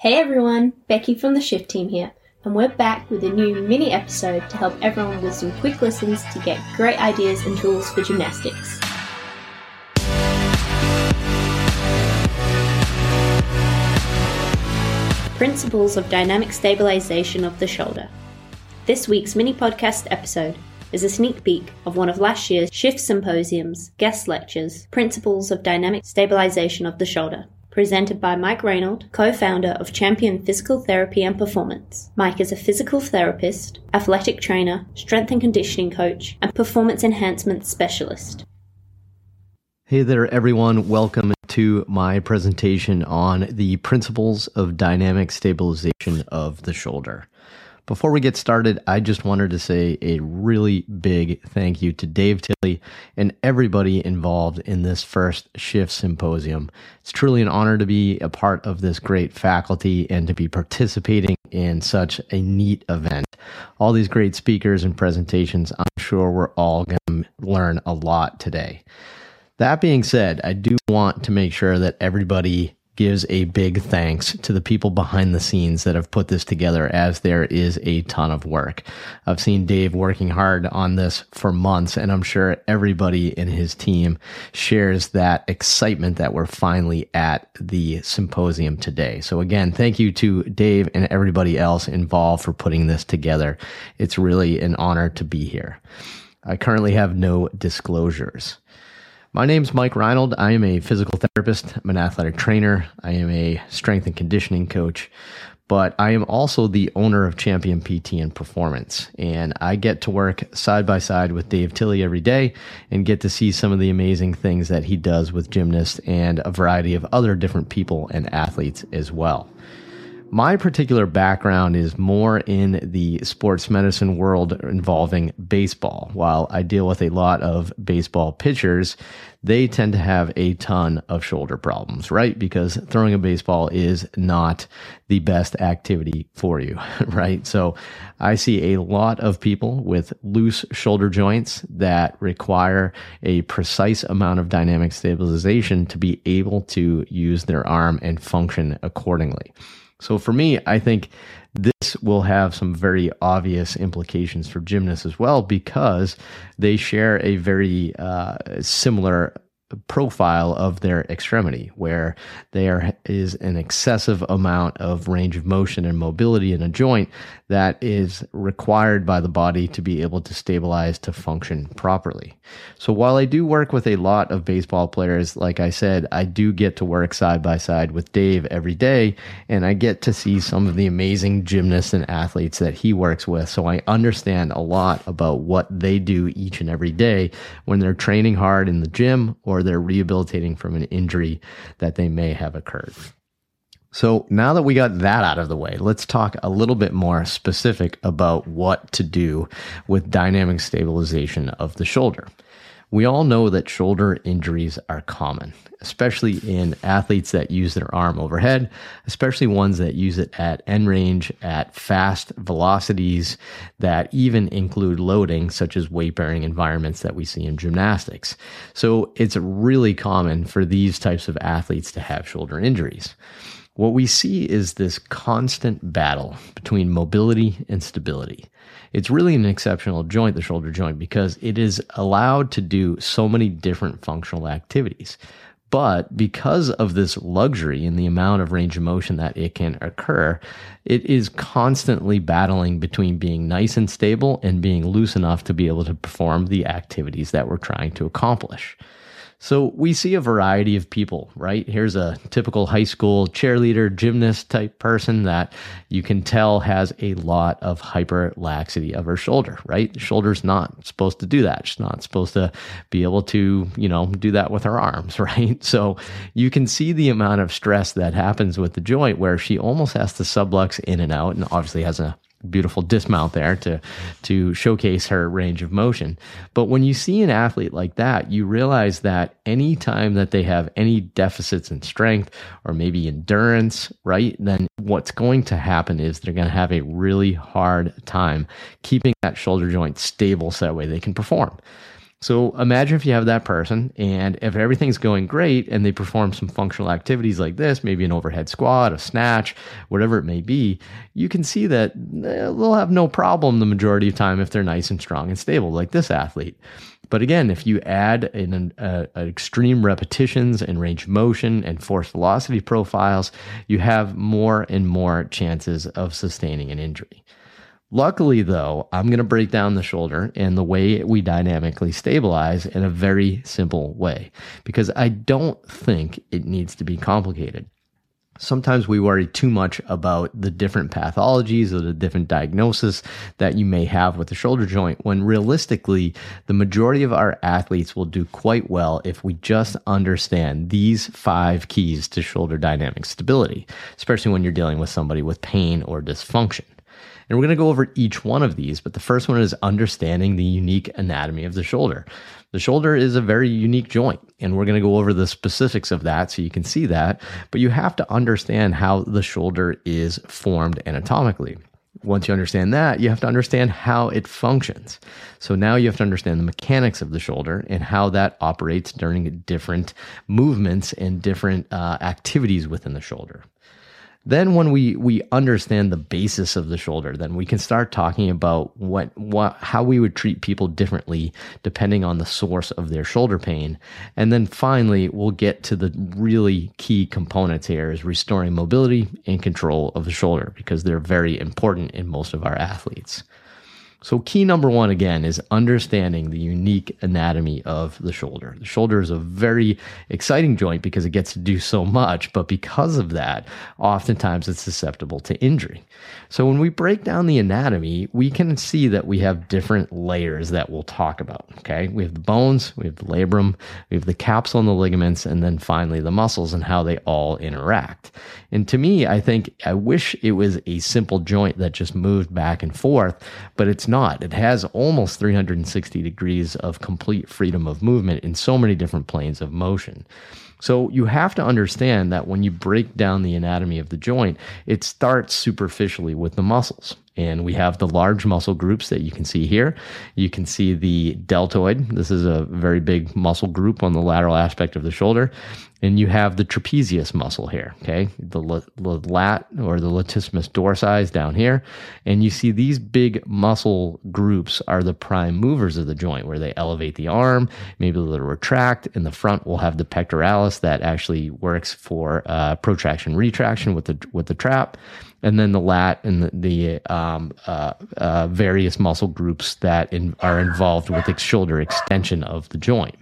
Hey everyone, Becky from the Shift Team here, and we're back with a new mini episode to help everyone with some quick listens to get great ideas and tools for gymnastics. Principles of Dynamic Stabilization of the Shoulder. This week's mini podcast episode is a sneak peek of one of last year's Shift Symposium's guest lectures, Principles of Dynamic Stabilization of the Shoulder presented by Mike Reinold, co-founder of Champion Physical Therapy and Performance. Mike is a physical therapist, athletic trainer, strength and conditioning coach, and performance enhancement specialist. Hey there, everyone. Welcome to my presentation on the principles of dynamic stabilization of the shoulder. Before we get started, I just wanted to say a really big thank you to Dave Tilley and everybody involved in this first Shift Symposium. It's truly an honor to be a part of this great faculty and to be participating in such a neat event. All these great speakers and presentations, I'm sure we're all going to learn a lot today. That being said, I do want to make sure that everybody gives a big thanks to the people behind the scenes that have put this together as there is a ton of work. I've seen Dave working hard on this for months and I'm sure everybody in his team shares that excitement that we're finally at the symposium today. So again, thank you to Dave and everybody else involved for putting this together. It's really an honor to be here. I currently have no disclosures. My name's Mike Reinold. I am a physical therapist. I'm an athletic trainer. I am a strength and conditioning coach, but I am also the owner of Champion PT and Performance. And I get to work side by side with Dave Tilley every day and get to see some of the amazing things that he does with gymnasts and a variety of other different people and athletes as well. My particular background is more in the sports medicine world involving baseball. While I deal with a lot of baseball pitchers, they tend to have a ton of shoulder problems, right? Because throwing a baseball is not the best activity for you, right? So I see a lot of people with loose shoulder joints that require a precise amount of dynamic stabilization to be able to use their arm and function accordingly. So for me, I think this will have some very obvious implications for gymnasts as well because they share a very uh, similar profile of their extremity where there is an excessive amount of range of motion and mobility in a joint that is required by the body to be able to stabilize to function properly. So while I do work with a lot of baseball players, like I said, I do get to work side by side with Dave every day and I get to see some of the amazing gymnasts and athletes that he works with. So I understand a lot about what they do each and every day when they're training hard in the gym or or they're rehabilitating from an injury that they may have occurred. So now that we got that out of the way, let's talk a little bit more specific about what to do with dynamic stabilization of the shoulder. We all know that shoulder injuries are common, especially in athletes that use their arm overhead, especially ones that use it at end range, at fast velocities that even include loading, such as weight bearing environments that we see in gymnastics. So it's really common for these types of athletes to have shoulder injuries. What we see is this constant battle between mobility and stability. It's really an exceptional joint, the shoulder joint, because it is allowed to do so many different functional activities. But because of this luxury and the amount of range of motion that it can occur, it is constantly battling between being nice and stable and being loose enough to be able to perform the activities that we're trying to accomplish. So we see a variety of people, right? Here's a typical high school cheerleader, gymnast type person that you can tell has a lot of hyper laxity of her shoulder, right? The shoulder's not supposed to do that. She's not supposed to be able to, you know, do that with her arms, right? So you can see the amount of stress that happens with the joint where she almost has to sublux in and out and obviously has a beautiful dismount there to to showcase her range of motion. But when you see an athlete like that, you realize that any time that they have any deficits in strength or maybe endurance, right? Then what's going to happen is they're going to have a really hard time keeping that shoulder joint stable so that way they can perform. So imagine if you have that person and if everything's going great and they perform some functional activities like this, maybe an overhead squat, a snatch, whatever it may be, you can see that eh, they'll have no problem the majority of time if they're nice and strong and stable, like this athlete. But again, if you add in uh, extreme repetitions and range of motion and force velocity profiles, you have more and more chances of sustaining an injury. Luckily, though, I'm going to break down the shoulder and the way we dynamically stabilize in a very simple way because I don't think it needs to be complicated. Sometimes we worry too much about the different pathologies or the different diagnosis that you may have with the shoulder joint when realistically, the majority of our athletes will do quite well if we just understand these five keys to shoulder dynamic stability, especially when you're dealing with somebody with pain or dysfunction. And we're going to go over each one of these, but the first one is understanding the unique anatomy of the shoulder. The shoulder is a very unique joint, and we're going to go over the specifics of that so you can see that. But you have to understand how the shoulder is formed anatomically. Once you understand that, you have to understand how it functions. So now you have to understand the mechanics of the shoulder and how that operates during different movements and different uh, activities within the shoulder. Then when we we understand the basis of the shoulder, then we can start talking about what what how we would treat people differently depending on the source of their shoulder pain. And then finally, we'll get to the really key components here is restoring mobility and control of the shoulder because they're very important in most of our athletes. So, key number one again is understanding the unique anatomy of the shoulder. The shoulder is a very exciting joint because it gets to do so much, but because of that, oftentimes it's susceptible to injury. So, when we break down the anatomy, we can see that we have different layers that we'll talk about. Okay, we have the bones, we have the labrum, we have the capsule and the ligaments, and then finally the muscles and how they all interact. And to me, I think I wish it was a simple joint that just moved back and forth, but it's not. It has almost 360 degrees of complete freedom of movement in so many different planes of motion. So you have to understand that when you break down the anatomy of the joint, it starts superficially with the muscles. And we have the large muscle groups that you can see here. You can see the deltoid. This is a very big muscle group on the lateral aspect of the shoulder. And you have the trapezius muscle here, okay? The, lat or the latissimus dorsi down here. And you see these big muscle groups are the prime movers of the joint where they elevate the arm, maybe a little retract. In the front, we'll have the pectoralis that actually works for uh, protraction retraction with the, with the trap and then the lat and the, the um, uh, uh, various muscle groups that in, are involved with the shoulder extension of the joint.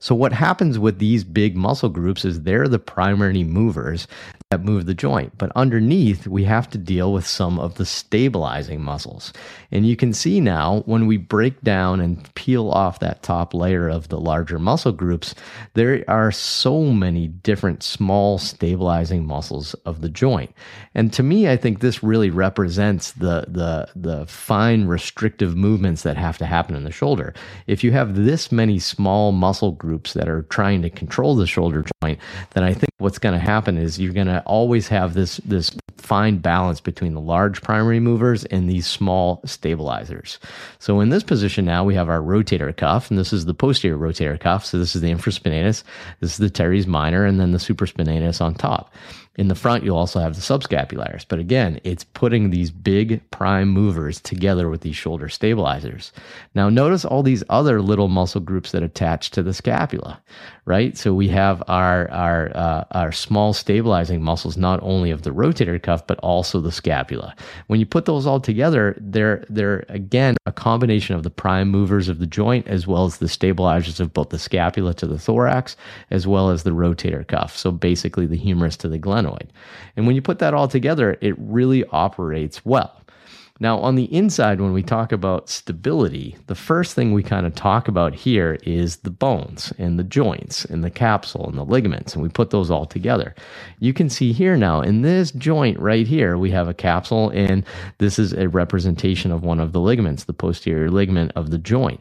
So what happens with these big muscle groups is they're the primary movers that move the joint. But underneath, we have to deal with some of the stabilizing muscles. And you can see now when we break down and peel off that top layer of the larger muscle groups, there are so many different small stabilizing muscles of the joint. And to me, I think this really represents the, the, the fine restrictive movements that have to happen in the shoulder. If you have this many small muscle groups that are trying to control the shoulder joint, then I think what's going to happen is you're going to always have this this fine balance between the large primary movers and these small stabilizers. So in this position now we have our rotator cuff, and this is the posterior rotator cuff. So this is the infraspinatus, this is the teres minor, and then the supraspinatus on top. In the front, you'll also have the subscapularis. But again, it's putting these big prime movers together with these shoulder stabilizers. Now, notice all these other little muscle groups that attach to the scapula, right? So we have our our uh, our small stabilizing muscles, not only of the rotator cuff but also the scapula. When you put those all together, they're they're again a combination of the prime movers of the joint as well as the stabilizers of both the scapula to the thorax as well as the rotator cuff. So basically, the humerus to the glenoid. And when you put that all together, it really operates well. Now, on the inside, when we talk about stability, the first thing we kind of talk about here is the bones and the joints and the capsule and the ligaments, and we put those all together. You can see here now in this joint right here, we have a capsule, and this is a representation of one of the ligaments, the posterior ligament of the joint.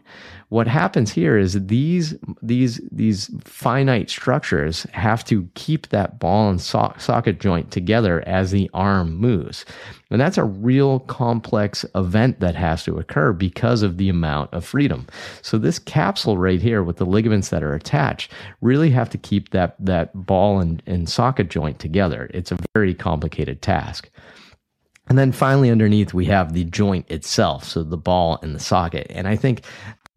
What happens here is these these these finite structures have to keep that ball and so- socket joint together as the arm moves. And that's a real complex event that has to occur because of the amount of freedom. So this capsule right here with the ligaments that are attached really have to keep that that ball and, and socket joint together. It's a very complicated task. And then finally, underneath, we have the joint itself, so the ball and the socket. And I think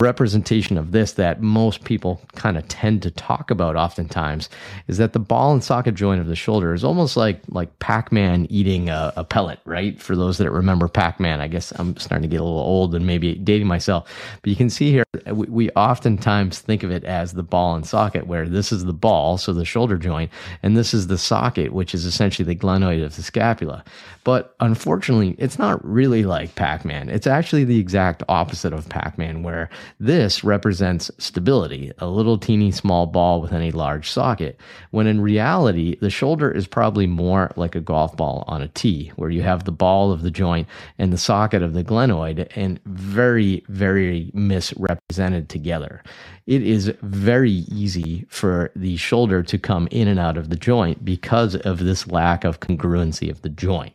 representation of this that most people kind of tend to talk about oftentimes is that the ball and socket joint of the shoulder is almost like like Pac-Man eating a, a pellet, right? For those that remember Pac-Man, I guess I'm starting to get a little old and maybe dating myself, but you can see here we, we oftentimes think of it as the ball and socket, where this is the ball, so the shoulder joint, and this is the socket, which is essentially the glenoid of the scapula. But unfortunately, it's not really like Pac-Man. It's actually the exact opposite of Pac-Man, where this represents stability, a little teeny small ball within a large socket, when in reality, the shoulder is probably more like a golf ball on a tee, where you have the ball of the joint and the socket of the glenoid, and very, very misrepresented together. It is very easy for the shoulder to come in and out of the joint because of this lack of congruency of the joint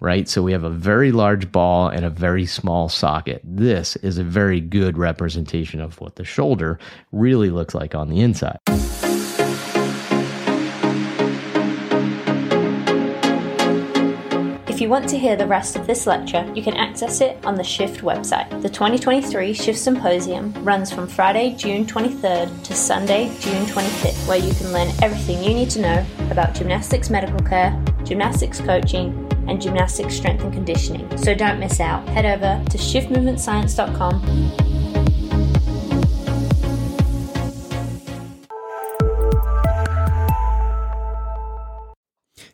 right? So we have a very large ball and a very small socket. This is a very good representation of what the shoulder really looks like on the inside. If you want to hear the rest of this lecture, you can access it on the SHIFT website. The 2023 SHIFT Symposium runs from Friday, June 23rd to Sunday, June 25th, where you can learn everything you need to know about gymnastics medical care, gymnastics coaching, and gymnastics strength and conditioning. So don't miss out. Head over to shiftmovementscience.com